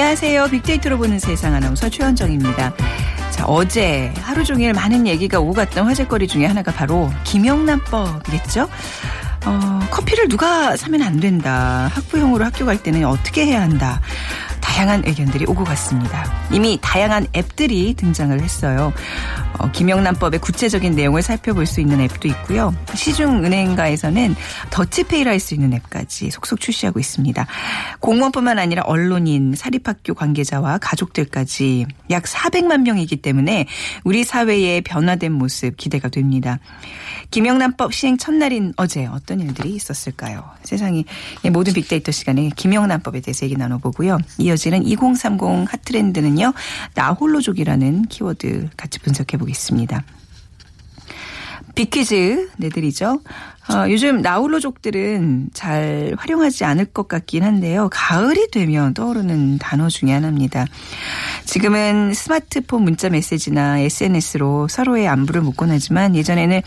안녕하세요. 빅데이터로 보는 세상 아나운서 최현정입니다. 자, 어제 하루 종일 많은 얘기가 오갔던 화제거리 중에 하나가 바로 김영란법이겠죠? 어, 커피를 누가 사면 안 된다. 학부형으로 학교 갈 때는 어떻게 해야 한다. 다양한 의견들이 오고 갔습니다. 이미 다양한 앱들이 등장을 했어요. 어, 김영란법의 구체적인 내용을 살펴볼 수 있는 앱도 있고요. 시중은행가에서는 더치페이를 할 수 있는 앱까지 속속 출시하고 있습니다. 공무원뿐만 아니라 언론인, 사립학교 관계자와 가족들까지 약 400만 명이기 때문에 우리 사회의 변화된 모습 기대가 됩니다. 김영란법 시행 첫날인 어제 어떤 일들이 있었을까요? 세상이 모든 빅데이터 시간에 김영란법에 대해서 얘기 나눠보고요. 이어 지는 2030 핫트렌드는요. 나홀로족이라는 키워드 같이 분석해 보겠습니다. 빅퀴즈 내드리죠. 어, 요즘 나홀로족들은 잘 활용하지 않을 것 같긴 한데요. 가을이 되면 떠오르는 단어 중에 하나입니다. 지금은 스마트폰 문자 메시지나 SNS로 서로의 안부를 묻곤 하지만 예전에는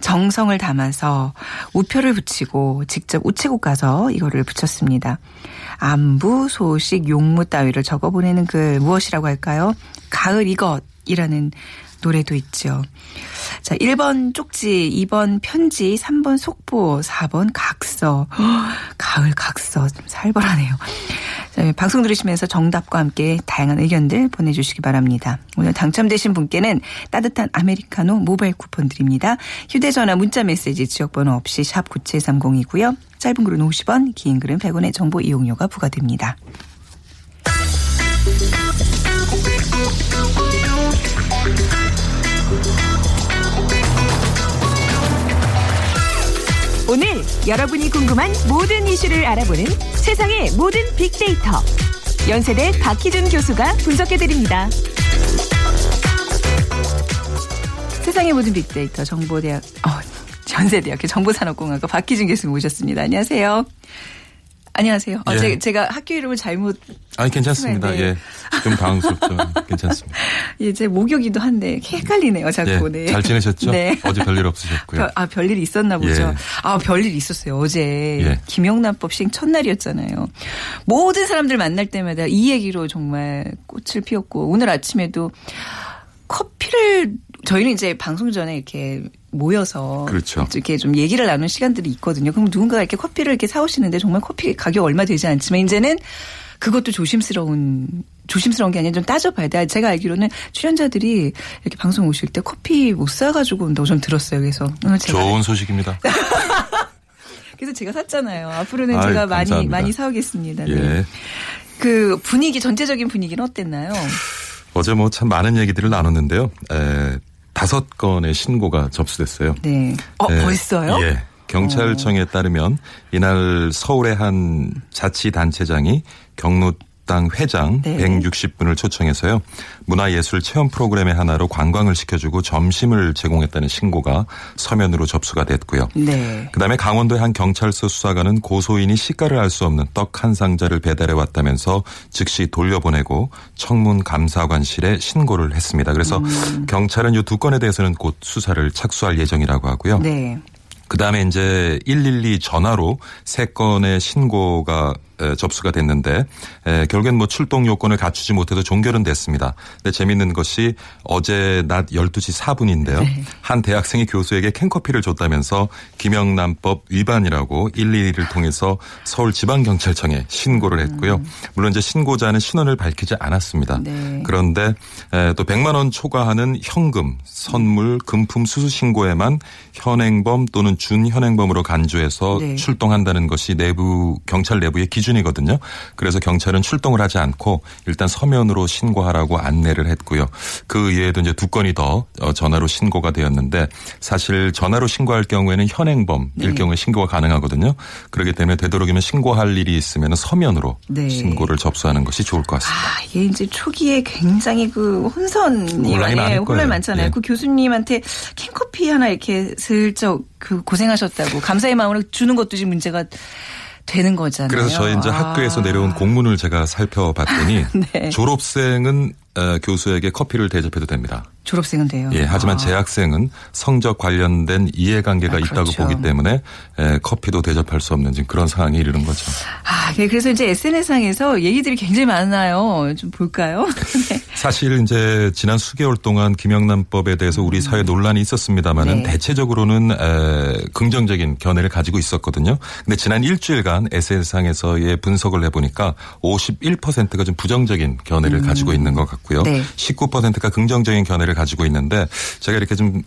정성을 담아서 우표를 붙이고 직접 우체국 가서 이거를 붙였습니다. 안부, 소식, 용무 따위를 적어 보내는 글 무엇이라고 할까요? 가을 이것이라는 노래도 있죠. 자, 1번 쪽지, 2번 편지, 3번 속보, 4번 각서. 가을 각서. 좀 살벌하네요. 자, 방송 들으시면서 정답과 함께 다양한 의견들 보내주시기 바랍니다. 오늘 당첨되신 분께는 따뜻한 아메리카노 모바일 쿠폰 드립니다. 휴대전화 문자 메시지 지역번호 없이 샵 9730이고요. 짧은 글은 50원, 긴 글은 100원의 정보 이용료가 부과됩니다. 오늘 여러분이 궁금한 모든 이슈를 알아보는 세상의 모든 빅데이터 연세대 박희준 교수가 분석해드립니다. 세상의 모든 빅데이터 정보대학 어, 전세대학교 정보산업공학과 박희준 교수님 모셨습니다. 안녕하세요. 안녕하세요. 어, 예. 제, 제가 학교 이름을 잘못 아니 괜찮습니다. 네. 예, 좀 당황스럽죠. 괜찮습니다. 예, 제 목요기도 한데 헷갈리네요, 자꾸. 예, 네. 잘 지내셨죠? 네. 어제 별일 없으셨고요. 별, 아, 별일이 있었나 보죠. 예. 아, 별일이 있었어요. 어제 예. 김영란법 시행 첫날이었잖아요. 모든 사람들 만날 때마다 이 얘기로 정말 꽃을 피웠고 오늘 아침에도 커피를 저희는 이제 방송 전에 이렇게 모여서 그렇죠. 이렇게 좀 얘기를 나누는 시간들이 있거든요. 그럼 누군가가 이렇게 커피를 이렇게 사오시는데 정말 커피 가격 얼마 되지 않지만 이제는 그것도 조심스러운 조심스러운 게 아니라 좀 따져봐야 돼. 제가 알기로는 출연자들이 이렇게 방송 오실 때 커피 못 사가지고 온다고 좀 들었어요. 그래서 오늘 제가 좋은 소식입니다. 그래서 제가 샀잖아요. 앞으로는 아유, 제가 많이 감사합니다. 많이 사오겠습니다. 네. 예. 그 분위기 전체적인 분위기는 어땠나요? 어제 뭐 참 많은 얘기들을 나눴는데요. 에, 다섯 건의 신고가 접수됐어요. 네. 어 에, 벌써요? 어. 예. 경찰청에 따르면 이날 서울의 한 자치단체장이 경로 당 회장 네. 160분을 초청해서요. 문화예술 체험 프로그램의 하나로 관광을 시켜주고 점심을 제공했다는 신고가 서면으로 접수가 됐고요. 네. 그다음에 강원도의 한 경찰서 수사관은 고소인이 시가를 알 수 없는 떡 한 상자를 배달해 왔다면서 즉시 돌려보내고 청문 감사관실에 신고를 했습니다. 그래서 음. 경찰은 이 두 건에 대해서는 곧 수사를 착수할 예정이라고 하고요. 네. 그 다음에 이제 112 전화로 세 건의 신고가 에, 접수가 됐는데 에, 결국엔 뭐 출동 요건을 갖추지 못해도 종결은 됐습니다. 근데 재밌는 것이 어제 낮 12시 4분인데요. 네. 한 대학생이 교수에게 캔커피를 줬다면서 김영란법 위반이라고 112를 통해서 서울지방경찰청에 신고를 했고요. 물론 이제 신고자는 신원을 밝히지 않았습니다. 네. 그런데 에, 또 100만 원 초과하는 현금, 선물, 금품 수수 신고에만 현행범 또는 준현행범으로 간주해서 네. 출동한다는 것이 내부 경찰 내부의 기준 수준이거든요. 그래서 경찰은 출동을 하지 않고 일단 서면으로 신고하라고 안내를 했고요. 그 이외에도 이제 두 건이 더 어, 전화로 신고가 되었는데 사실 전화로 신고할 경우에는 현행범일 네. 경우에 신고가 가능하거든요. 그렇기 때문에 되도록이면 신고할 일이 있으면 서면으로 네. 신고를 접수하는 것이 좋을 것 같습니다. 아, 이게 이제 초기에 굉장히 그 혼선이 많이 많을 혼란. 많잖아요. 예. 그 교수님한테 캔커피 하나 이렇게 슬쩍 그 고생하셨다고 감사의 마음으로 주는 것도 지금 문제가 되는 거잖아요. 그래서 저희 이제 아. 학교에서 내려온 공문을 제가 살펴봤더니 네. 졸업생은 어, 교수에게 커피를 대접해도 됩니다. 졸업생은 돼요. 예, 하지만 아. 재학생은 성적 관련된 이해관계가 아, 있다고 그렇죠. 보기 때문에 에, 커피도 대접할 수 없는 지금 그런 상황에 이르는 거죠. 아, 네, 그래서 이제 SNS상에서 얘기들이 굉장히 많아요. 좀 볼까요? 네. 사실 이제 지난 수개월 동안 김영란법에 대해서 우리 사회 논란이 있었습니다만은 네. 대체적으로는 에, 긍정적인 견해를 가지고 있었거든요. 근데 지난 일주일간 SNS상에서의 분석을 해보니까 51%가 좀 부정적인 견해를 가지고 있는 것 같고 요. 음. 네. 19%가 긍정적인 견해를 가지고 있는데 제가 이렇게 좀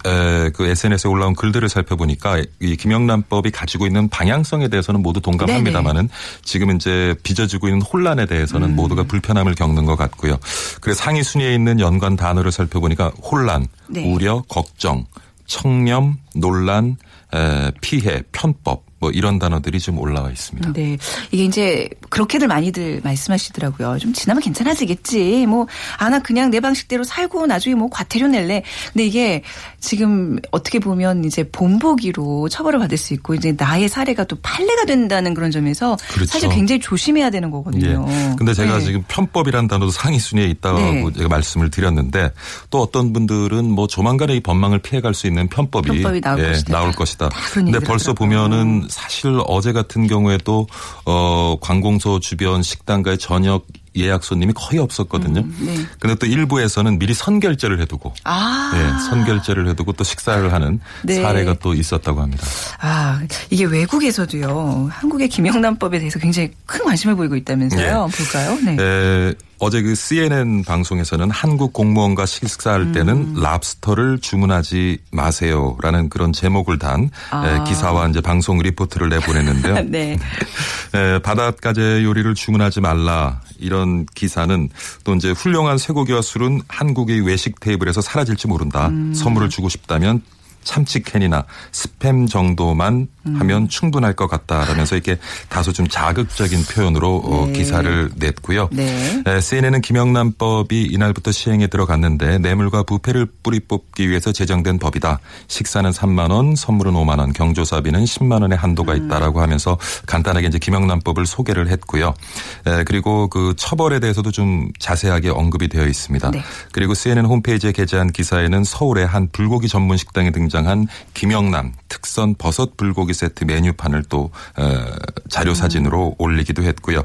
그 SNS에 올라온 글들을 살펴보니까 이 김영란법이 가지고 있는 방향성에 대해서는 모두 동감합니다만은 지금 이제 빚어지고 있는 혼란에 대해서는 음. 모두가 불편함을 겪는 것 같고요. 그래서 상위 순위에 있는 연관 단어를 살펴보니까 혼란, 네. 우려, 걱정, 청렴, 논란, 에, 피해, 편법 뭐 이런 단어들이 좀 올라와 있습니다. 네. 이게 이제 그렇게들 많이들 말씀하시더라고요. 좀 지나면 괜찮아지겠지. 뭐, 아, 나 그냥 내 방식대로 살고 나중에 뭐 과태료 낼래. 근데 이게 지금 어떻게 보면 이제 본보기로 처벌을 받을 수 있고 이제 나의 사례가 또 판례가 된다는 그런 점에서 그렇죠. 사실 굉장히 조심해야 되는 거거든요. 예. 근데 제가 네. 지금 편법이라는 단어도 상위 순위에 있다고 네. 제가 말씀을 드렸는데 또 어떤 분들은 뭐 조만간에 이 법망을 피해갈 수 있는 편법이, 편법이 나올 예, 것이다. 나올 것이다. 근데 벌써 하더라고요. 사실 어제 같은 경우에도 어 관공서 주변 식당가의 저녁 예약 손님이 거의 없었거든요. 네. 근데 또 일부에서는 미리 선결제를 해두고 아. 예, 선결제를 해두고 또 식사를 하는 네. 사례가 또 있었다고 합니다. 아, 이게 외국에서도요. 한국의 김영란법에 대해서 굉장히 큰 관심을 보이고 있다면서요. 예. 볼까요? 네. 에, 어제 그 CNN 방송에서는 한국 공무원과 식사할 때는 음. 랍스터를 주문하지 마세요라는 그런 제목을 단 아. 에, 기사와 이제 방송 리포트를 내보냈는데요. 네. 에, 바닷가재 요리를 주문하지 말라 이런 기사는 또 이제 훌륭한 쇠고기와 술은 한국의 외식 테이블에서 사라질지 모른다. 음. 선물을 주고 싶다면 참치캔이나 스팸 정도만 음. 하면 충분할 것 같다라면서 이렇게 다소 좀 자극적인 표현으로 어, 네. 기사를 냈고요. 네. 에, CNN은 김영란법이 이날부터 시행에 들어갔는데 뇌물과 부패를 뿌리 뽑기 위해서 제정된 법이다. 식사는 3만 원, 선물은 5만 원, 경조사비는 10만 원의 한도가 음. 있다라고 하면서 간단하게 이제 김영란법을 소개를 했고요. 에, 그리고 그 처벌에 대해서도 좀 자세하게 언급이 되어 있습니다. 네. 그리고 CNN 홈페이지에 게재한 기사에는 서울의 한 불고기 전문 식당에 등장 한 김영란 특선 버섯 불고기 세트 메뉴판을 또 에, 자료 사진으로 올리기도 했고요.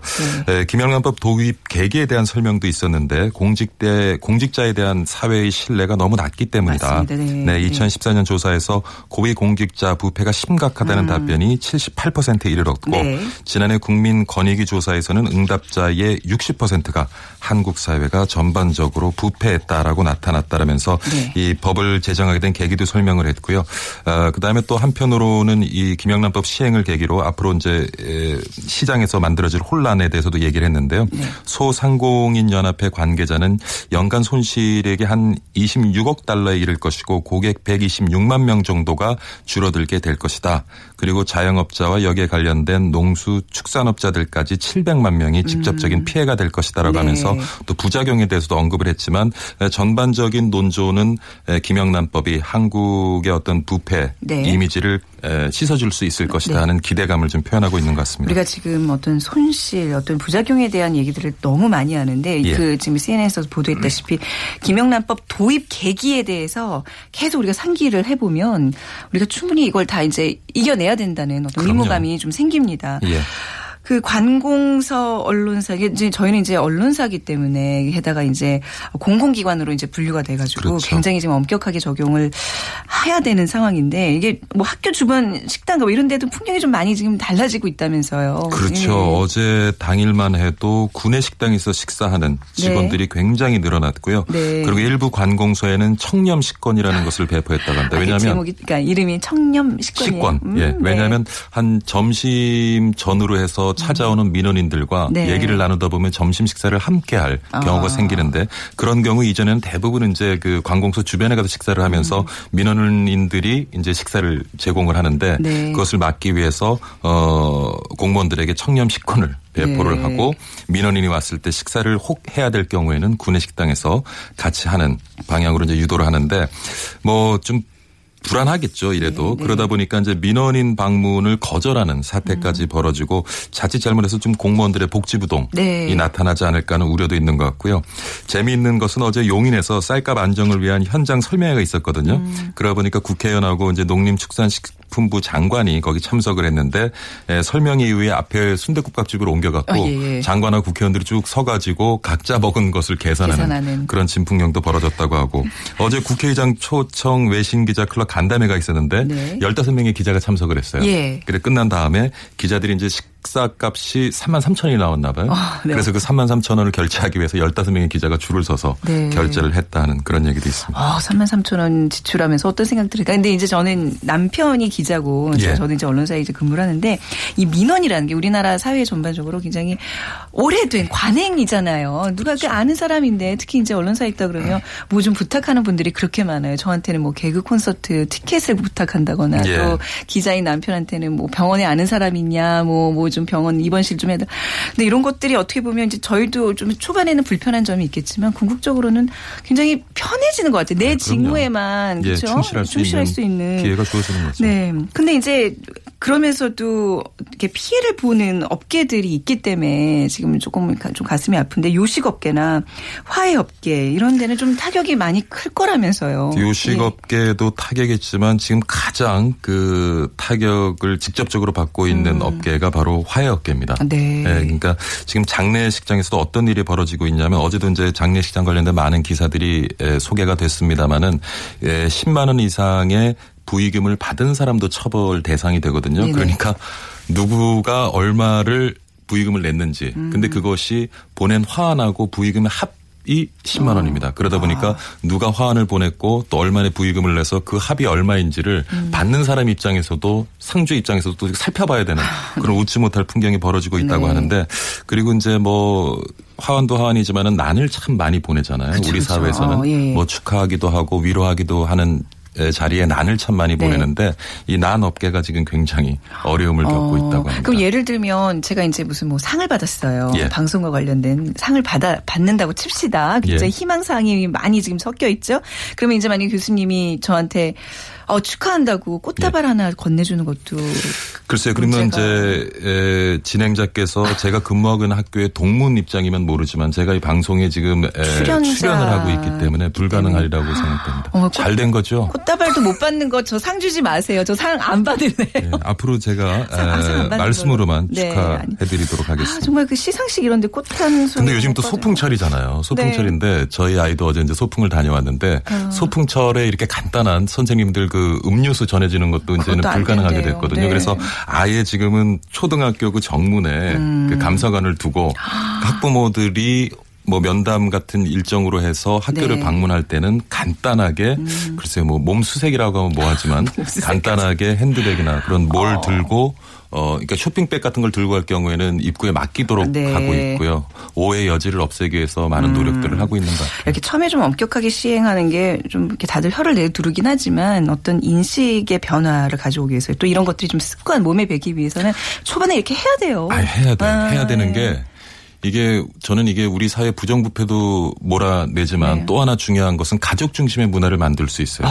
에, 김영란법 도입 계기에 대한 설명도 있었는데 공직대 공직자에 대한 사회의 신뢰가 너무 낮기 때문이다. 네. 네, 2014년 조사에서 고위 공직자 부패가 심각하다는 답변이 78%에 이르렀고 음. 네. 지난해 국민 권익위 조사에서는 응답자의 60%가 한국 사회가 전반적으로 부패했다라고 나타났다라면서 네. 이 법을 제정하게 된 계기도 설명을 했고요. 어, 그다음에 또 한편으로는 이 김영란법 시행을 계기로 앞으로 이제 에, 시장에서 만들어질 혼란에 대해서도 얘기를 했는데요. 네. 소상공인 연합회 관계자는 연간 손실액이 한 26억 달러에 이를 것이고 고객 126만 명 정도가 줄어들게 될 것이다. 그리고 자영업자와 여기에 관련된 농수 축산업자들까지 700만 명이 직접적인 피해가 될 것이다라고 네. 하면서 또 부작용에 대해서도 언급을 했지만 전반적인 논조는 김영란법이 한국의 어떤 부패 네. 이미지를 씻어줄 수 있을 것이다 네. 하는 기대감을 좀 표현하고 있는 것 같습니다. 우리가 지금 어떤 손실, 어떤 부작용에 대한 얘기들을 너무 많이 하는데 예. 그 지금 CNN에서 보도했다시피 김영란법 도입 계기에 대해서 계속 우리가 상기를 해보면 우리가 충분히 이걸 다 이제 이겨내야 된다는 어떤 그럼요. 의무감이 좀 생깁니다. 예. 그 관공서 언론사 이제 저희는 이제 언론사기 때문에 게다가 이제 공공기관으로 이제 분류가 돼가지고 그렇죠. 굉장히 지금 엄격하게 적용을 해야 되는 상황인데 이게 뭐 학교 주변 식당 뭐 이런 데도 풍경이 좀 많이 지금 달라지고 있다면서요. 그렇죠. 예. 어제 당일만 해도 구내 식당에서 식사하는 직원들이 굉장히 늘어났고요. 네. 그리고 일부 관공서에는 청렴 식권이라는 것을 배포했다고 합니다. 아, 그 왜냐하면 제목이 그러니까 이름이 청렴 식권이에요. 식권. 음, 예. 네. 왜냐하면 한 점심 전후로 해서 찾아오는 민원인들과 네. 얘기를 나누다 보면 점심 식사를 함께 할 경우가 아. 생기는데 그런 경우 이전에는 대부분 이제 그 관공서 주변에 가서 식사를 하면서 민원인들이 이제 식사를 제공을 하는데 네. 그것을 막기 위해서 어 공무원들에게 청렴 식권을 배포를 네. 하고 민원인이 왔을 때 식사를 혹 해야 될 경우에는 구내 식당에서 같이 하는 방향으로 이제 유도를 하는데 뭐 좀 불안하겠죠 이래도 네, 그러다 보니까 이제 민원인 방문을 거절하는 사태까지 벌어지고 자칫 잘못해서 좀 공무원들의 복지부동이 네. 나타나지 않을까 하는 우려도 있는 것 같고요. 재미있는 것은 어제 용인에서 쌀값 안정을 위한 현장 설명회가 있었거든요. 음. 그러다 보니까 국회의원하고 이제 농림축산식 품부 장관이 거기 참석을 했는데 에, 설명회 이후에 앞에 순대국밥집으로 옮겨갖고 아, 예, 예. 장관하고 국회의원들이 쭉 서가지고 각자 먹은 것을 계산하는, 계산하는. 그런 진풍경도 벌어졌다고 하고 어제 국회의장 초청 외신 기자 클럽 간담회가 있었는데 네. 15명의 기자가 참석을 했어요. 예. 그래 끝난 다음에 기자들이 이제 식사값이 3만 3천이 나왔나 봐요. 아, 네. 그래서 그 3만 3천 원을 결제하기 위해서 15명의 기자가 줄을 서서 네. 결제를 했다는 그런 얘기도 있습니다. 아, 3만 3천 원 지출하면서 어떤 생각 들을까? 근데 이제 저는 남편이 기 자고 예. 저는 이제 언론사에 이제 근무를 하는데 이 민원이라는 게 우리나라 사회 전반적으로 굉장히 오래된 관행이잖아요. 누가 그 아는 사람인데 특히 이제 언론사에 있다 그러면 뭐 좀 부탁하는 분들이 그렇게 많아요. 저한테는 뭐 개그 콘서트 티켓을 부탁한다거나 예. 또 기자인 남편한테는 뭐 병원에 아는 사람 있냐 뭐 뭐 좀 병원 입원실 좀 해다. 근데 이런 것들이 어떻게 보면 이제 저희도 좀 초반에는 불편한 점이 있겠지만 궁극적으로는 굉장히 편해지는 것 같아요. 내 아. 직무에만 예, 그렇죠? 충실할 수 있는, 수 있는 기회가 주어지는 거죠. 네. 근데 이제 그러면서도 이렇게 피해를 보는 업계들이 있기 때문에 지금 조금 좀 가슴이 아픈데 요식업계나 화해업계 이런 데는 좀 타격이 많이 클 거라면서요. 요식업계도 타격했지만 지금 가장 그 타격을 직접적으로 받고 있는 업계가 바로 화해업계입니다. 음. 네. 그러니까 지금 장례식장에서도 어떤 일이 벌어지고 있냐면 어제도 이제 장례식장 관련된 많은 기사들이 에, 소개가 됐습니다마는 10만 원 이상의 부의금을 받은 사람도 처벌 대상이 되거든요. 네네. 그러니까 누구가 얼마를 부의금을 냈는지. 음. 근데 그것이 보낸 화환하고 부의금의 합이 10만 원입니다. 그러다 아. 보니까 누가 화환을 보냈고 또 얼마의 부의금을 내서 그 합이 얼마인지를 음. 받는 사람 입장에서도 상주 입장에서도 또 살펴봐야 되는 그런 웃지 못할 풍경이 벌어지고 있다고 네. 하는데 그리고 이제 뭐 화환도 화환이지만은 난을 참 많이 보내잖아요. 그쵸, 우리. 사회에서는 어, 예. 뭐 축하하기도 하고 위로하기도 하는 에, 자리에 난을 참 많이 네. 보내는데 이 난 업계가 지금 굉장히 어려움을 겪고 어, 있다고 합니다. 그럼 예를 들면 제가 이제 무슨 뭐 상을 받았어요. 예. 방송과 관련된 상을 받아 받는다고 칩시다. 굉장히 예. 희망 사항이 많이 지금 섞여 있죠. 그러면 이제 만약 에 교수님이 저한테 어, 축하한다고 꽃다발 하나 건네주는 것도 글쎄요. 그러면 이제 에, 진행자께서 제가 근무하고 있는 학교의 동문 입장이면 모르지만 제가 이 방송에 지금 에, 출연을 하고 있기 때문에 불가능하리라고 생각됩니다. 어, 잘된 거죠? 꽃다발도 못 받는 거 저 상 주지 마세요. 저 상 안 받을래요. 예, 앞으로 제가 상- 아, 에, 말씀으로만. 네, 축하해드리도록 아, 하겠습니다. 정말 그 시상식 이런데 꽃한 손. 근데 요즘 또 소풍철이잖아요. 소풍철인데 저희 아이도 어제 이제 소풍을 다녀왔는데 아. 소풍철에 이렇게 간단한 선생님들 그 음료수 전해지는 것도 이제는 불가능하게 된대요. 됐거든요. 네. 그래서 아예 지금은 초등학교 그 정문에 음. 그 감사관을 두고 학부모들이 뭐 면담 같은 일정으로 해서 학교를 네. 방문할 때는 간단하게 글쎄요 뭐 몸 수색이라고 하면 뭐하지만 간단하게 핸드백이나 그런 뭘 들고 어 그러니까 쇼핑백 같은 걸 들고 갈 경우에는 입구에 맡기도록 네. 하고 있고요. 오해 여지를 없애기 위해서 많은 노력들을 하고 있는 것 같아요. 이렇게 처음에 좀 엄격하게 시행하는 게 좀 이렇게 다들 혀를 내두르긴 하지만 어떤 인식의 변화를 가져오기 위해서 또 이런 것들이 좀 습관 몸에 배기 위해서는 초반에 이렇게 해야 돼요. 아, 해야 돼. 아, 해야 되는 네. 게 이게 저는 이게 우리 사회 부정부패도 몰아내지만 네. 또 하나 중요한 것은 가족 중심의 문화를 만들 수 있어요.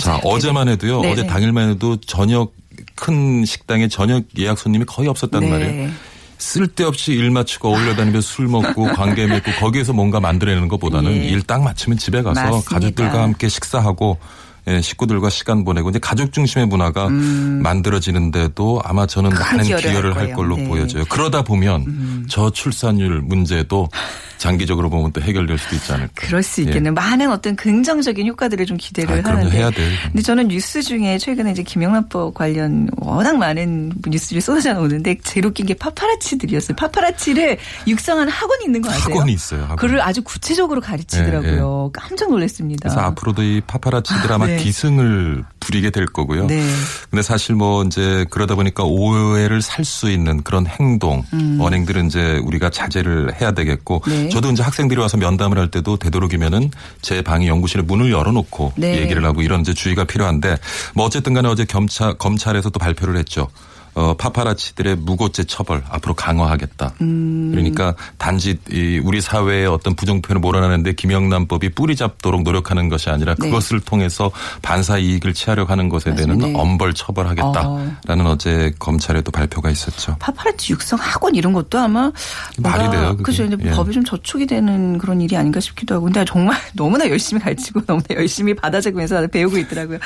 자, 맞아요. 어제만 해도요. 네, 어제 네. 당일만 해도 저녁 큰 식당에 저녁 예약 손님이 거의 없었단 네. 말이에요. 쓸데없이 일 마치고 어울려 다니며 술 먹고 관계 맺고 거기에서 뭔가 만들어내는 것보다는 예. 일딱 마치면 집에 가서 맞습니다. 가족들과 함께 식사하고 예, 식구들과 시간 보내고 이제 가족 중심의 문화가 만들어지는데도 아마 저는 큰 많은 음. 기여를 할. 걸로 네. 음. 보여져요. 그러다 보면 저출산율 문제도 장기적으로 보면 또 해결될 수도 있지 않을까. 그럴 수 있겠네요. 많은 어떤 긍정적인 효과들을 좀 기대를 아. 하는데. 해야 돼요. 근데 저는 뉴스 중에 최근에 이제 김영란법 관련 워낙 많은 뉴스들이 쏟아져 나오는데 제일 웃긴 게 파파라치들이었어요. 파파라치를 육성하는 학원이 있는 거 아세요? 학원이 있어요. 학원. 그를 아주 구체적으로 가르치더라고요. 깜짝 놀랐습니다. 그래서 앞으로도 이 파파라치들 아마 네. 기승을 부리게 될 거고요. 네. 근데 사실 뭐 이제 그러다 보니까 오해를 살 수 있는 그런 행동, 언행들은 이제 우리가 자제를 해야 되겠고 음. 네. 저도 이제 학생들이 와서 면담을 할 때도 되도록이면은 제 방이 연구실에 문을 열어놓고 네. 얘기를 하고 이런 이제 주의가 필요한데 뭐 어쨌든 간에 어제 검찰, 검찰에서 또 발표를 했죠. 어, 파파라치들의 무고죄 처벌 앞으로 강화하겠다. 음. 그러니까 단지 이 우리 사회의 어떤 부정표현을 몰아내는데 김영란법이 뿌리 잡도록 노력하는 것이 아니라 네. 그것을 통해서 반사 이익을 취하려고 하는 것에 대해서는 맞습니다. 네. 엄벌 처벌하겠다라는 어. 제 검찰의 또 발표가 있었죠. 파파라치 육성 학원 이런 것도 아마 말이 돼요. 그죠. 이제 예. 법이 좀 저촉이 되는 그런 일이 아닌가 싶기도 하고. 근데 정말 너무나 열심히 가르치고 너무나 열심히 받아 다들 배우고 있더라고요.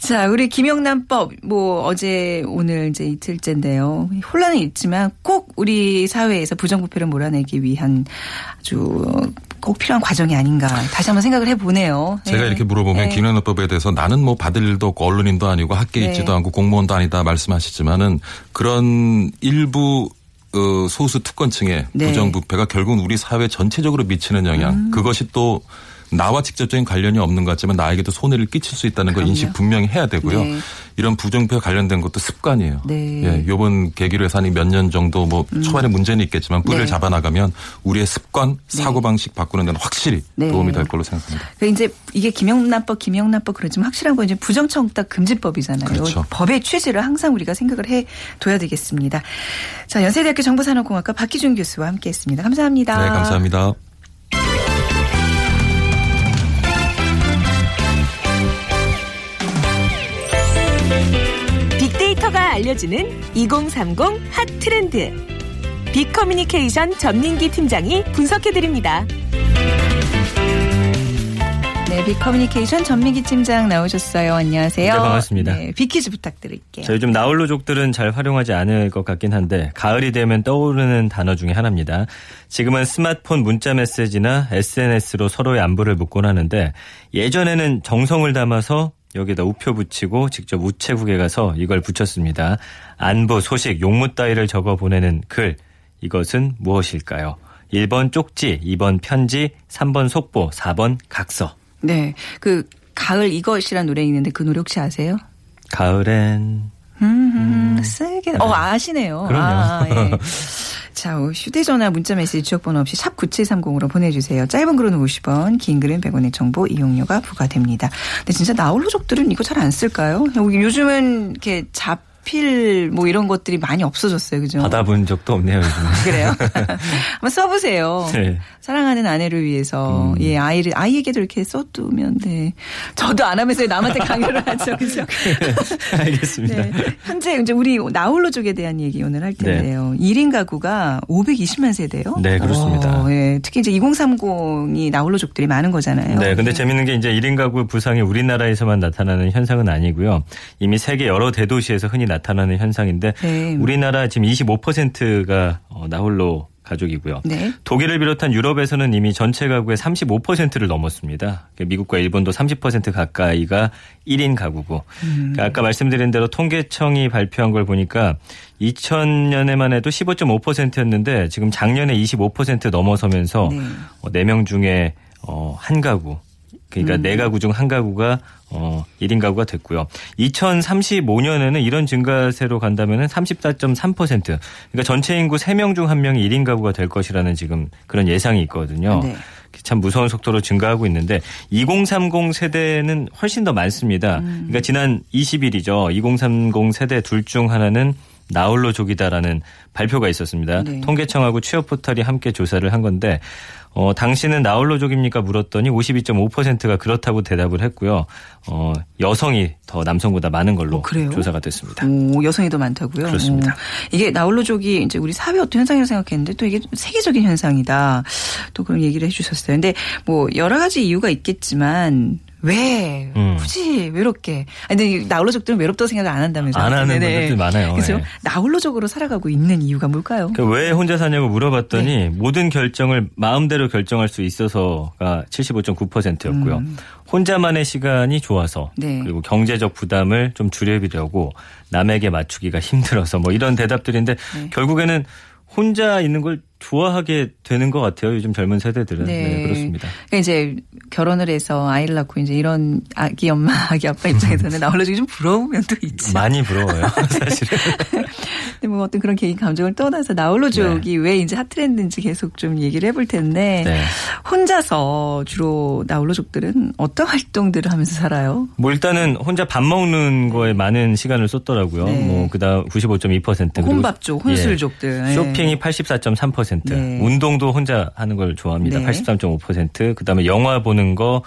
자, 우리 김영란법 뭐 어제 오늘 이제 이틀째인데요. 혼란은 있지만 꼭 우리 사회에서 부정부패를 몰아내기 위한 아주 꼭 필요한 과정이 아닌가 다시 한번 생각을 해보네요. 제가 네. 이렇게 물어보면 네. 김영란법에 대해서 나는 뭐 받을 일도 없고 언론인도 아니고 학계에 네. 있지도 않고 공무원도 아니다 말씀하시지만은 그런 일부 어, 소수 특권층의 네. 부정부패가 결국은 우리 사회 전체적으로 미치는 영향 음. 그것이 또 나와 직접적인 관련이 없는 것 같지만 나에게도 손해를 끼칠 수 있다는 걸. 인식 분명히 해야 되고요. 네. 이런 부정부패 관련된 것도 습관이에요. 네. 예, 요번 계기로 해서 한 몇 년 정도 뭐 초반에 문제는 있겠지만 뿌리를 네. 잡아나가면 우리의 습관, 사고방식 바꾸는 데는 확실히 네. 도움이 될 걸로 생각합니다. 그 이제 이게 김영란법, 김영란법 그러지만 확실한 건 이제 부정청탁 금지법이잖아요. 그렇죠. 법의 취지를 항상 우리가 생각을 해 둬야 되겠습니다. 자, 연세대학교 정보산업공학과 박기준 교수와 함께했습니다. 감사합니다. 네, 감사합니다. 알려주는 2030 핫 트렌드. 빅커뮤니케이션 전민기 팀장이 분석해드립니다. 네, 빅커뮤니케이션 전민기 팀장 나오셨어요. 안녕하세요. 네, 반갑습니다. 네, 빅퀴즈 부탁드릴게요. 자, 요즘 나홀로족들은 잘 활용하지 않을 것 같긴 한데 가을이 되면 떠오르는 단어 중에 하나입니다. 지금은 스마트폰 문자 메시지나 SNS로 서로의 안부를 묻곤 하는데 예전에는 정성을 담아서 여기다 우표 붙이고 직접 우체국에 가서 이걸 붙였습니다. 안부, 소식, 용무 따위를 적어 보내는 글. 이것은 무엇일까요? 1번 쪽지, 2번 편지, 3번 속보, 4번 각서. 네, 그 가을 이것이란 노래 있는데 그 노래 혹시 아세요? 가을엔 음, 쓰게. 어, 아시네요. 그럼요. 아, 예. 자, 어, 휴대전화 문자메시지 지역번호 없이 샵 9730으로 보내주세요. 짧은 글은 50원, 긴 글은 100원의 정보 이용료가 부과됩니다. 근데 진짜 나홀로족들은 이거 잘 안 쓸까요? 요즘은 이렇게 자필 뭐 이런 것들이 많이 없어졌어요. 그죠? 받아본 적도 없네요, 요즘에. 그래요? 한번 써보세요. 네. 사랑하는 아내를 위해서, 예, 아이를, 아이에게도 이렇게 써두면, 네. 저도 안 하면서 남한테 강요를 하죠. 그죠? 알겠습니다. 네. 현재 이제 우리 나홀로족에 대한 얘기 오늘 할 텐데요. 1인 가구가 520만 세대요. 네, 그렇습니다. 어, 예. 특히 이제 2030이 나홀로족들이 많은 거잖아요. 네, 근데 재밌는 게 이제 1인 가구 부상이 우리나라에서만 나타나는 현상은 아니고요. 이미 세계 여러 대도시에서 흔히 나타나는 현상인데 네. 우리나라 지금 25%가 어, 나홀로 가족이고요. 네. 독일을 비롯한 유럽에서는 이미 전체 가구의 35%를 넘었습니다. 그러니까 미국과 일본도 30% 가까이가 1인 가구고. 그러니까 아까 말씀드린 대로 통계청이 발표한 걸 보니까 2000년에만 해도 15.5%였는데 지금 작년에 25% 넘어서면서 네. 어, 4명 중에 어, 한 가구. 그러니까 네 가구 중 한 가구가 어 1인 가구가 됐고요. 2035년에는 이런 증가세로 간다면은 34.3%. 그러니까 전체 인구 3명 중 1명이 1인 가구가 될 것이라는 지금 그런 예상이 있거든요. 네. 참 무서운 속도로 증가하고 있는데 2030 세대는 훨씬 더 많습니다. 그러니까 지난 20일이죠. 2030 세대 둘 중 하나는 나홀로족이다라는 발표가 있었습니다. 네. 통계청하고 취업 포털이 함께 조사를 한 건데 어, 당신은 나홀로족입니까? 물었더니 52.5%가 그렇다고 대답을 했고요. 어, 여성이 더 남성보다 많은 걸로 어? 조사가 됐습니다. 오, 여성이 더 많다고요? 그렇습니다. 오. 이게 나홀로족이 이제 우리 사회 어떤 현상이라고 생각했는데 또 이게 세계적인 현상이다. 또 그런 얘기를 해주셨어요. 근데 뭐 여러 가지 이유가 있겠지만 왜 음. 굳이 외롭게? 아니 근데 이 나홀로족들은 외롭다고 생각을 안 한다면서요? 안 하는 네네. 분들도 많아요. 그죠? 네. 나홀로족으로 살아가고 있는 이유가 뭘까요? 그왜 혼자 사냐고 물어봤더니 네. 모든 결정을 마음대로 결정할 수 있어서가 75.9%였고요. 음. 혼자만의 시간이 좋아서 네. 그리고 경제적 부담을 좀 줄여보려고 남에게 맞추기가 힘들어서 뭐 이런 대답들인데 네. 결국에는 혼자 있는 걸 좋아하게 되는 것 같아요. 요즘 젊은 세대들은. 네, 그렇습니다. 그러니까 이제 결혼을 해서 아이를 낳고 이제 이런 아기 엄마, 아기 아빠 입장에서는 나홀로족이 좀 부러운 면도 있죠. 많이 부러워요. 사실은. 근데 뭐 어떤 그런 개인 감정을 떠나서 나홀로족이 왜 이제 핫트렌드인지 계속 좀 얘기를 해볼 텐데 네. 혼자서 주로 나홀로족들은 어떤 활동들을 하면서 살아요? 뭐 일단은 혼자 밥 먹는 거에 많은 시간을 썼더라고요. 네. 뭐 그다음 95.2% 그리고 혼밥족, 혼술족들. 예. 쇼핑이 83.3%, 네. 운동도 혼자 하는 걸 좋아합니다. 네. 83.5%, 그다음에 영화 보는 거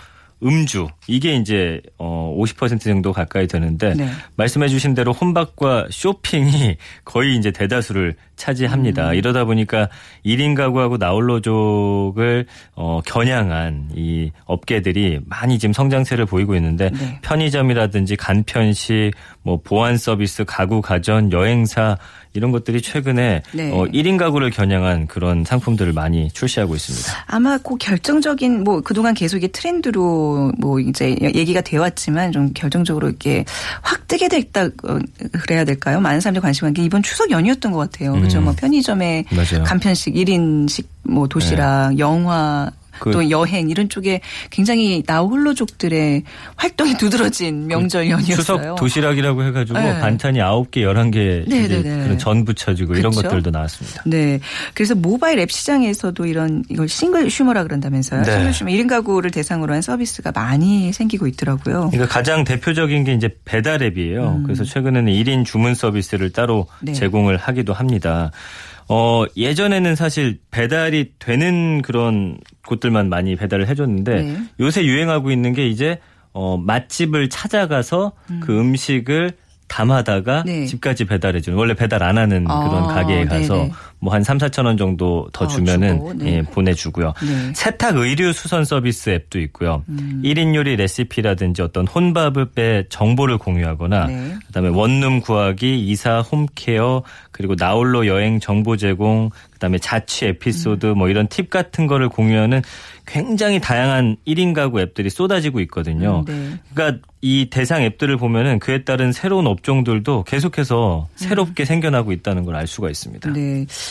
음주 이게 이제 어50% 정도 가까이 되는데 네. 말씀해 주신 대로 혼밥과 쇼핑이 거의 이제 대다수를 차지합니다. 음. 이러다 보니까 1인 가구하고 나홀로족을 어 겨냥한 이 업계들이 많이 지금 성장세를 보이고 있는데 네. 편의점이라든지 간편식, 뭐 보안 서비스, 가구 가전, 여행사 이런 것들이 최근에 네. 어 1인 가구를 겨냥한 그런 상품들을 많이 출시하고 있습니다. 아마 그 결정적인 뭐 그동안 계속 이게 트렌드로 뭐 이제 얘기가 되었지만 좀 결정적으로 이렇게 확 뜨게 됐다 어, 그래야 될까요? 많은 사람들이 관심 갖는 게 이번 추석 연휴였던 것 같아요. 그죠? 음. 뭐 편의점에 맞아요. 간편식 1인식 뭐 도시락, 영화 그- 또 여행 이런 쪽에 굉장히 나홀로족들의 활동이 두드러진 명절 연휴였어요. 추석 도시락이라고 해가지고 네. 반찬이 9개, 11개 네, 이제 네, 네. 그런 전 부쳐지고 이런 그쵸? 것들도 나왔습니다. 네. 그래서 모바일 앱 시장에서도 이런 이걸 싱글 슈머라 그런다면서요. 네. 싱글 슈머 1인 가구를 대상으로 한 서비스가 많이 생기고 있더라고요. 그러니까 가장 대표적인 게 이제 배달 앱이에요. 그래서 최근에는 1인 주문 서비스를 따로 음. 네. 제공을 하기도 합니다. 어, 예전에는 사실 배달이 되는 그런 곳들만 많이 배달을 해줬는데 네. 요새 유행하고 있는 게 이제 어, 맛집을 찾아가서 그 음식을 담아다가 네. 집까지 배달해주는 원래 배달 안 하는 아, 그런 가게에 가서 네네. 뭐 한 3, 4천 원 정도 더 어, 주면은 주고, 네. 예, 보내주고요. 네. 세탁 의류 수선 서비스 앱도 있고요. 음. 1인 요리 레시피라든지 어떤 혼밥의 정보를 공유하거나 네. 그다음에 원룸 구하기, 이사 홈케어, 그리고 나홀로 여행 정보 제공, 그다음에 자취 에피소드 뭐 이런 팁 같은 거를 공유하는 굉장히 다양한 1인 가구 앱들이 쏟아지고 있거든요. 음, 네. 그러니까 이 대상 앱들을 보면은 그에 따른 새로운 업종들도 계속해서 새롭게 생겨나고 있다는 걸 알 수가 있습니다. 음. 네.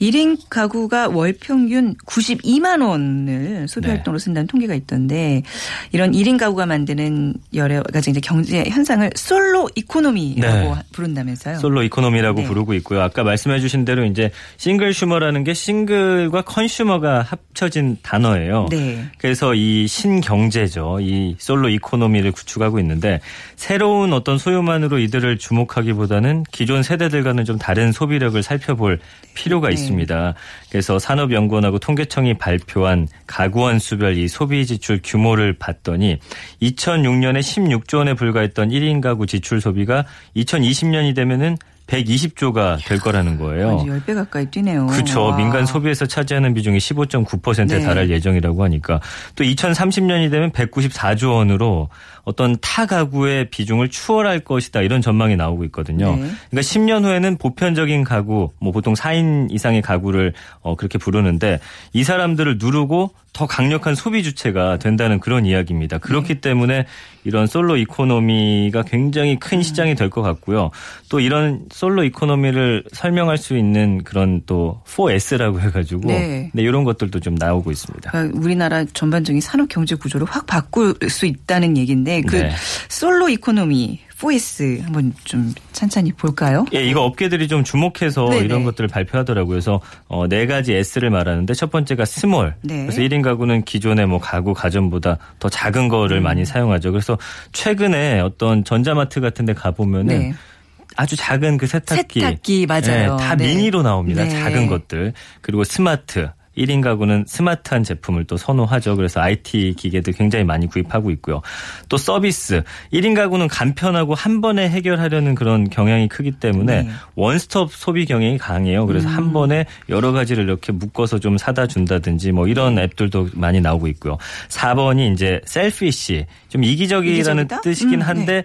1인 가구가 월 평균 92만 원을 소비 네. 활동으로 쓴다는 통계가 있던데 이런 1인 가구가 만드는 여러 가지 이제 경제 현상을 solo economy라고 네. 부른다면서요. 솔로 economy라고 네. 부르고 있고요. 아까 말씀해 주신 대로 이제 single sumer라는 게 single과 consumer가 합쳐진 단어예요. 네. 그래서 이 신경제죠. 이 solo economy를 구축하고 있는데 새로운 어떤 소유만으로 이들을 주목하기보다는 기존 세대들과는 좀 다른 소비력을 살펴볼 필요가 네. 있습니다. 그래서 산업연구원하고 통계청이 발표한 가구원 수별 이 소비 지출 규모를 봤더니 2006년에 16조 원에 불과했던 1인 가구 지출 소비가 2020년이 되면은 120조가 될 거라는 거예요. 완전 10배 가까이 뛰네요. 그렇죠. 와. 민간 소비에서 차지하는 비중이 15.9%에 네. 달할 예정이라고 하니까 또 2030년이 되면 194조 원으로 어떤 타 가구의 비중을 추월할 것이다 이런 전망이 나오고 있거든요. 네. 그러니까 10년 후에는 보편적인 가구, 뭐 보통 4인 이상의 가구를 어 그렇게 부르는데 이 사람들을 누르고 더 강력한 소비 주체가 된다는 그런 이야기입니다. 그렇기 네. 때문에 이런 solo economy가 굉장히 큰 시장이 될 것 같고요. 또 이런 solo economy를 설명할 수 있는 그런 또 4S라고 해가지고 네. 네, 이런 것들도 좀 나오고 있습니다. 그러니까 우리나라 전반적인 산업 경제 구조를 확 바꿀 수 있다는 얘기인데 그 네. solo economy 4S 한번 좀 찬찬히 볼까요? 예, 이거 업계들이 좀 주목해서 네네. 이런 것들을 발표하더라고요. 그래서 어, 네 가지 S를 말하는데 첫 번째가 small. 네. 그래서 1인 가구는 기존의 뭐 가구 가전보다 더 작은 거를 많이 음. 사용하죠. 그래서 최근에 어떤 전자마트 같은 데 가보면은 네. 아주 작은 그 세탁기. 세탁기, 맞아요. 예, 다 네. 미니로 나옵니다. 네. 작은 것들. 그리고 스마트. 1인 가구는 스마트한 제품을 또 선호하죠. 그래서 IT 기계도 굉장히 많이 구입하고 있고요. 또 서비스 1인 가구는 간편하고 한 번에 해결하려는 그런 경향이 크기 때문에 네. 원스톱 소비 경향이 강해요. 그래서 한 번에 여러 가지를 이렇게 묶어서 좀 사다 준다든지 뭐 이런 앱들도 많이 나오고 있고요. 4번이 이제 셀피시 좀 이기적이라는 이기적이다? 뜻이긴 음, 한데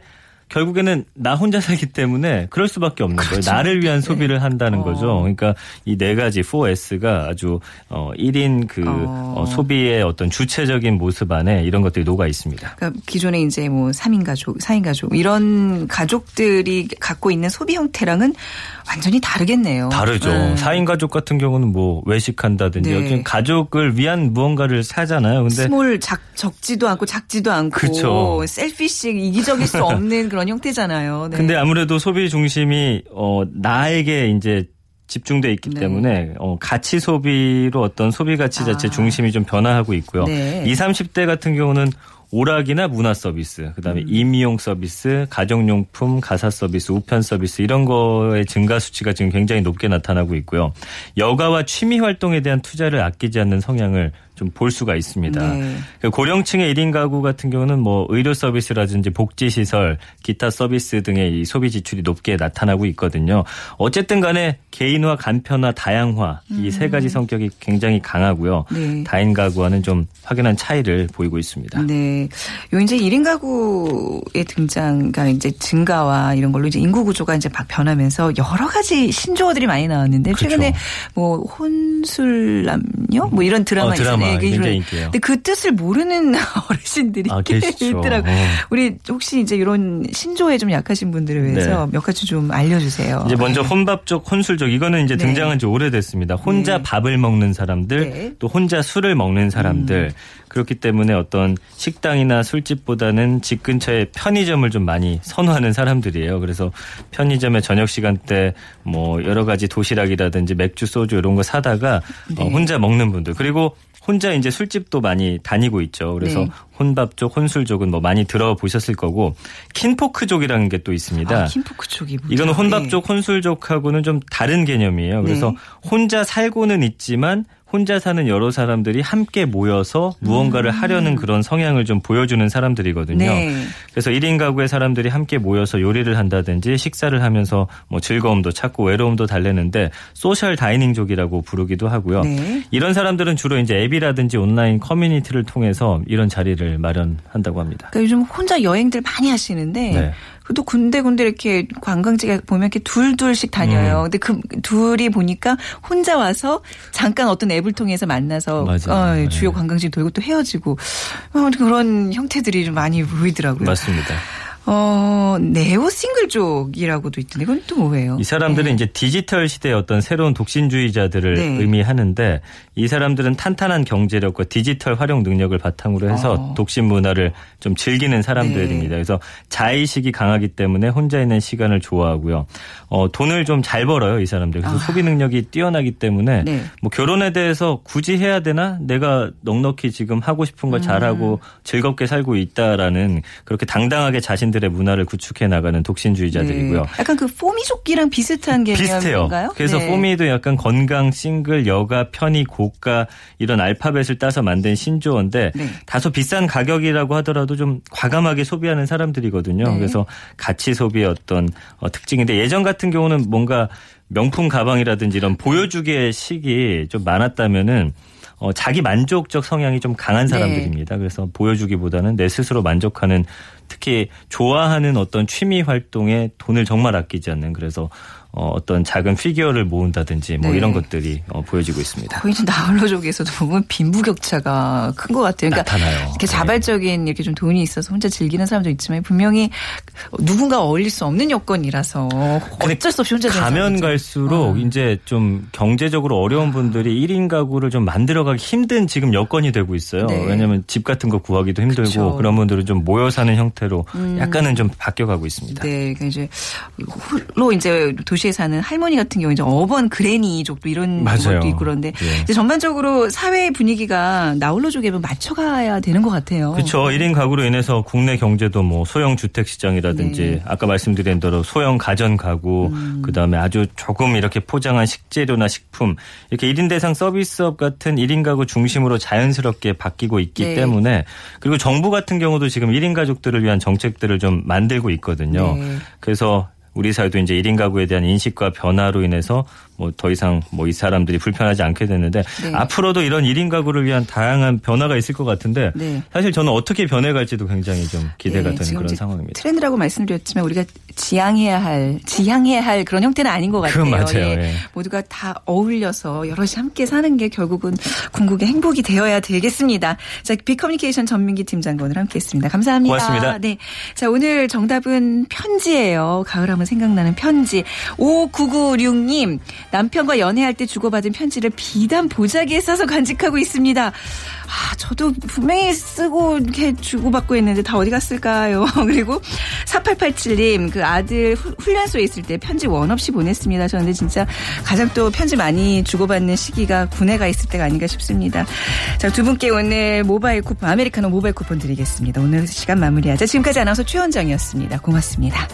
결국에는 나 혼자 살기 때문에 그럴 수밖에 없는 거예요. 나를 위한 소비를 한다는 그렇죠. 어. 거죠. 그러니까 이 네 가지 4S가 아주 어 1인 그 어. 어, 소비의 어떤 주체적인 모습 안에 이런 것들이 녹아 있습니다. 그러니까 기존에 이제 뭐 3인 가족, 4인 가족 이런 가족들이 갖고 있는 소비 형태랑은 완전히 다르겠네요. 다르죠. 네. 4인 가족 같은 경우는 뭐 외식한다든지 네. 어쨌든 가족을 위한 무언가를 사잖아요. 근데 small 작, 적지도 않고 작지도 않고 그쵸. selfish 이기적일 수 없는 그런 형태잖아요. 네. 근데 아무래도 소비 중심이 어 나에게 이제 집중돼 있기 네. 때문에 어 가치 소비로 어떤 소비 가치 자체 아. 중심이 좀 변화하고 있고요. 네. 20, 30대 같은 경우는 오락이나 문화 서비스, 음. 그다음에 이미용 서비스, 가정용품, 가사 서비스, 우편 서비스 이런 거의 증가 수치가 지금 굉장히 높게 나타나고 있고요. 여가와 취미 활동에 대한 투자를 아끼지 않는 성향을 좀 볼 수가 있습니다. 네. 그 고령층의 1인 가구 같은 경우는 뭐 의료 서비스라든지 복지 시설, 기타 서비스 등의 이 소비 지출이 높게 나타나고 있거든요. 어쨌든 간에 개인화, 간편화, 다양화 이 세 가지 성격이 굉장히 강하고요. 네. 다인 가구와는 좀 확연한 차이를 보이고 있습니다. 네. 요 이제 1인 가구의 등장, 그러니까 이제 증가와 이런 걸로 이제 인구 구조가 이제 막 변하면서 여러 가지 신조어들이 많이 나왔는데 그렇죠. 최근에 뭐 혼술 남녀 뭐 이런 드라마 어, 드라마 이게 굉장히 인기예요. 근데 그 뜻을 모르는 어르신들이 아. 있더라고요. 어. 우리 혹시 이제 이런 신조어에 좀 약하신 분들을 위해서 몇 가지 좀 알려주세요. 이제 먼저 혼밥족, 혼술족 이거는 이제 네. 등장한 지 오래됐습니다. 혼자 네. 밥을 먹는 사람들, 네. 음. 또 혼자 술을 먹는 사람들. 그렇기 때문에 어떤 식당이나 술집보다는 집 근처에 편의점을 좀 많이 선호하는 사람들이에요. 그래서 편의점에 저녁 시간대 뭐 여러 가지 도시락이라든지 맥주, 소주 이런 거 사다가 어, 네. 혼자 먹는 분들. 그리고 혼자 이제 술집도 많이 다니고 있죠. 그래서 네. 혼밥족, 혼술족은 뭐 많이 들어보셨을 거고 kinfolk족이라는 게 또 있습니다. 아, kinfolk족이 뭐죠? 이거는 혼밥족, 혼술족하고는 좀 다른 개념이에요. 그래서 네. 혼자 살고는 있지만 혼자 사는 여러 사람들이 함께 모여서 무언가를 하려는 그런 성향을 좀 보여주는 사람들이거든요. 네. 그래서 1인 가구의 사람들이 함께 모여서 요리를 한다든지 식사를 하면서 뭐 즐거움도 찾고 외로움도 달래는데 social dining족이라고 부르기도 하고요. 네. 이런 사람들은 주로 이제 앱이라든지 온라인 커뮤니티를 통해서 이런 자리를 마련한다고 합니다. 그러니까 요즘 혼자 여행들 많이 하시는데 네. 또 군데군데 이렇게 관광지에 보면 이렇게 둘둘씩 다녀요. 음. 근데 그 둘이 보니까 혼자 와서 잠깐 어떤 앱을 통해서 만나서. 어, 네. 주요 관광지 돌고 또 헤어지고 어, 그런 형태들이 좀 많이 보이더라고요. 맞습니다. 어, 네오 싱글족이라고도 있던데 그건 또 뭐예요? 이 사람들은 네. 이제 디지털 시대의 어떤 새로운 독신주의자들을 네. 의미하는데 이 사람들은 탄탄한 경제력과 디지털 활용 능력을 바탕으로 해서 어. 독신 문화를 좀 즐기는 사람들입니다. 네. 그래서 자의식이 강하기 때문에 혼자 있는 시간을 좋아하고요. 어, 돈을 좀 잘 벌어요, 이 사람들. 그래서 소비 능력이 뛰어나기 때문에 아. 네. 뭐 결혼에 대해서 굳이 해야 되나? 내가 넉넉히 지금 하고 싶은 걸 음. 잘하고 즐겁게 살고 있다라는 그렇게 당당하게 자신 들의 문화를 구축해 나가는 독신주의자들이고요. 네. 약간 그 포미족기랑 비슷한 비슷해요. 개념인가요? 그래서 네. 포미도 약간 건강, 싱글, 여가, 편의, 고가 이런 알파벳을 따서 만든 신조어인데 네. 다소 비싼 가격이라고 하더라도 좀 과감하게 소비하는 사람들이거든요. 네. 그래서 가치 소비의 어떤 어, 특징인데 예전 같은 경우는 뭔가 명품 가방이라든지 이런 보여주기의 식이 좀 많았다면은 어, 자기 만족적 성향이 좀 강한 네. 사람들입니다. 그래서 보여주기보다는 내 스스로 만족하는 특히 좋아하는 어떤 취미 활동에 돈을 정말 아끼지 않는 그래서 어, 어떤 작은 피규어를 모은다든지 뭐 네. 이런 것들이 어, 보여지고 있습니다. 거의 이제 나홀로족에서도 보면 빈부격차가 큰 것 같아요. 그러니까 나타나요. 이렇게 네. 자발적인 이렇게 좀 돈이 있어서 혼자 즐기는 사람도 있지만 분명히 누군가 어울릴 수 없는 여건이라서 어쩔 수 없이 혼자 가면. 갈수록 어. 이제 좀 경제적으로 어려운 분들이 1인 가구를 좀 만들어가기 힘든 지금 여건이 되고 있어요. 네. 왜냐하면 집 같은 거 구하기도 힘들고 그쵸. 그런 분들은 좀 모여 사는 형태 형태로 약간은 좀 바뀌어가고 있습니다. 네, 그러니까 이제 홀로 이제 도시 에 사는 할머니 같은 경우 이제 어번 그레니족도 이런. 것도 있고 그런데 예. 이제 전반적으로 사회 분위기가 나홀로족에 맞춰가야 되는 것 같아요. 그렇죠. 1인 가구로 인해서 국내 경제도 뭐 소형 주택 시장이라든지 네. 아까 말씀드린 대로 소형 가전 가구 음. 그다음에 아주 조금 이렇게 포장한 식재료나 식품 이렇게 1인 대상 서비스업 같은 1인 가구 중심으로 자연스럽게 바뀌고 있기 네. 때문에 그리고 정부 같은 경우도 지금 1인 가족들을 위한 정책들을 좀 만들고 있거든요. 네. 그래서 우리 사회도 이제 1인 가구에 대한 인식과 변화로 인해서 뭐 더 이상 뭐 이 사람들이 불편하지 않게 됐는데 네. 앞으로도 이런 1인 가구를 위한 다양한 변화가 있을 것 같은데 네. 사실 저는 어떻게 변해갈지도 굉장히 좀 기대가 네, 되는 그런 상황입니다. 트렌드라고 말씀드렸지만 우리가 지향해야 할 지향해야 할 그런 형태는 아닌 것 같아요. 맞아요. 예. 모두가 다 어울려서 여럿이 함께 사는 게 결국은 궁극의 행복이 되어야 되겠습니다. 자, 비커뮤니케이션 전민기 팀장과 오늘 함께했습니다. 감사합니다. 고맙습니다. 네, 자 오늘 정답은 편지예요. 가을하면 생각나는 편지. 5996님 남편과 연애할 때 주고받은 편지를 비단 보자기에 싸서 간직하고 있습니다. 아, 저도 분명히 쓰고 이렇게 주고받고 있는데 다 어디 갔을까요? 그리고 4887님, 그 아들 후- 훈련소에 있을 때 편지 원 없이 보냈습니다. 저는 진짜 가장 또 편지 많이 주고받는 시기가 군에가 있을 때가 아닌가 싶습니다. 자, 두 분께 오늘 모바일 쿠폰, 아메리카노 모바일 쿠폰 드리겠습니다. 오늘 시간 마무리하자. 지금까지 아나운서 최원정이었습니다. 고맙습니다.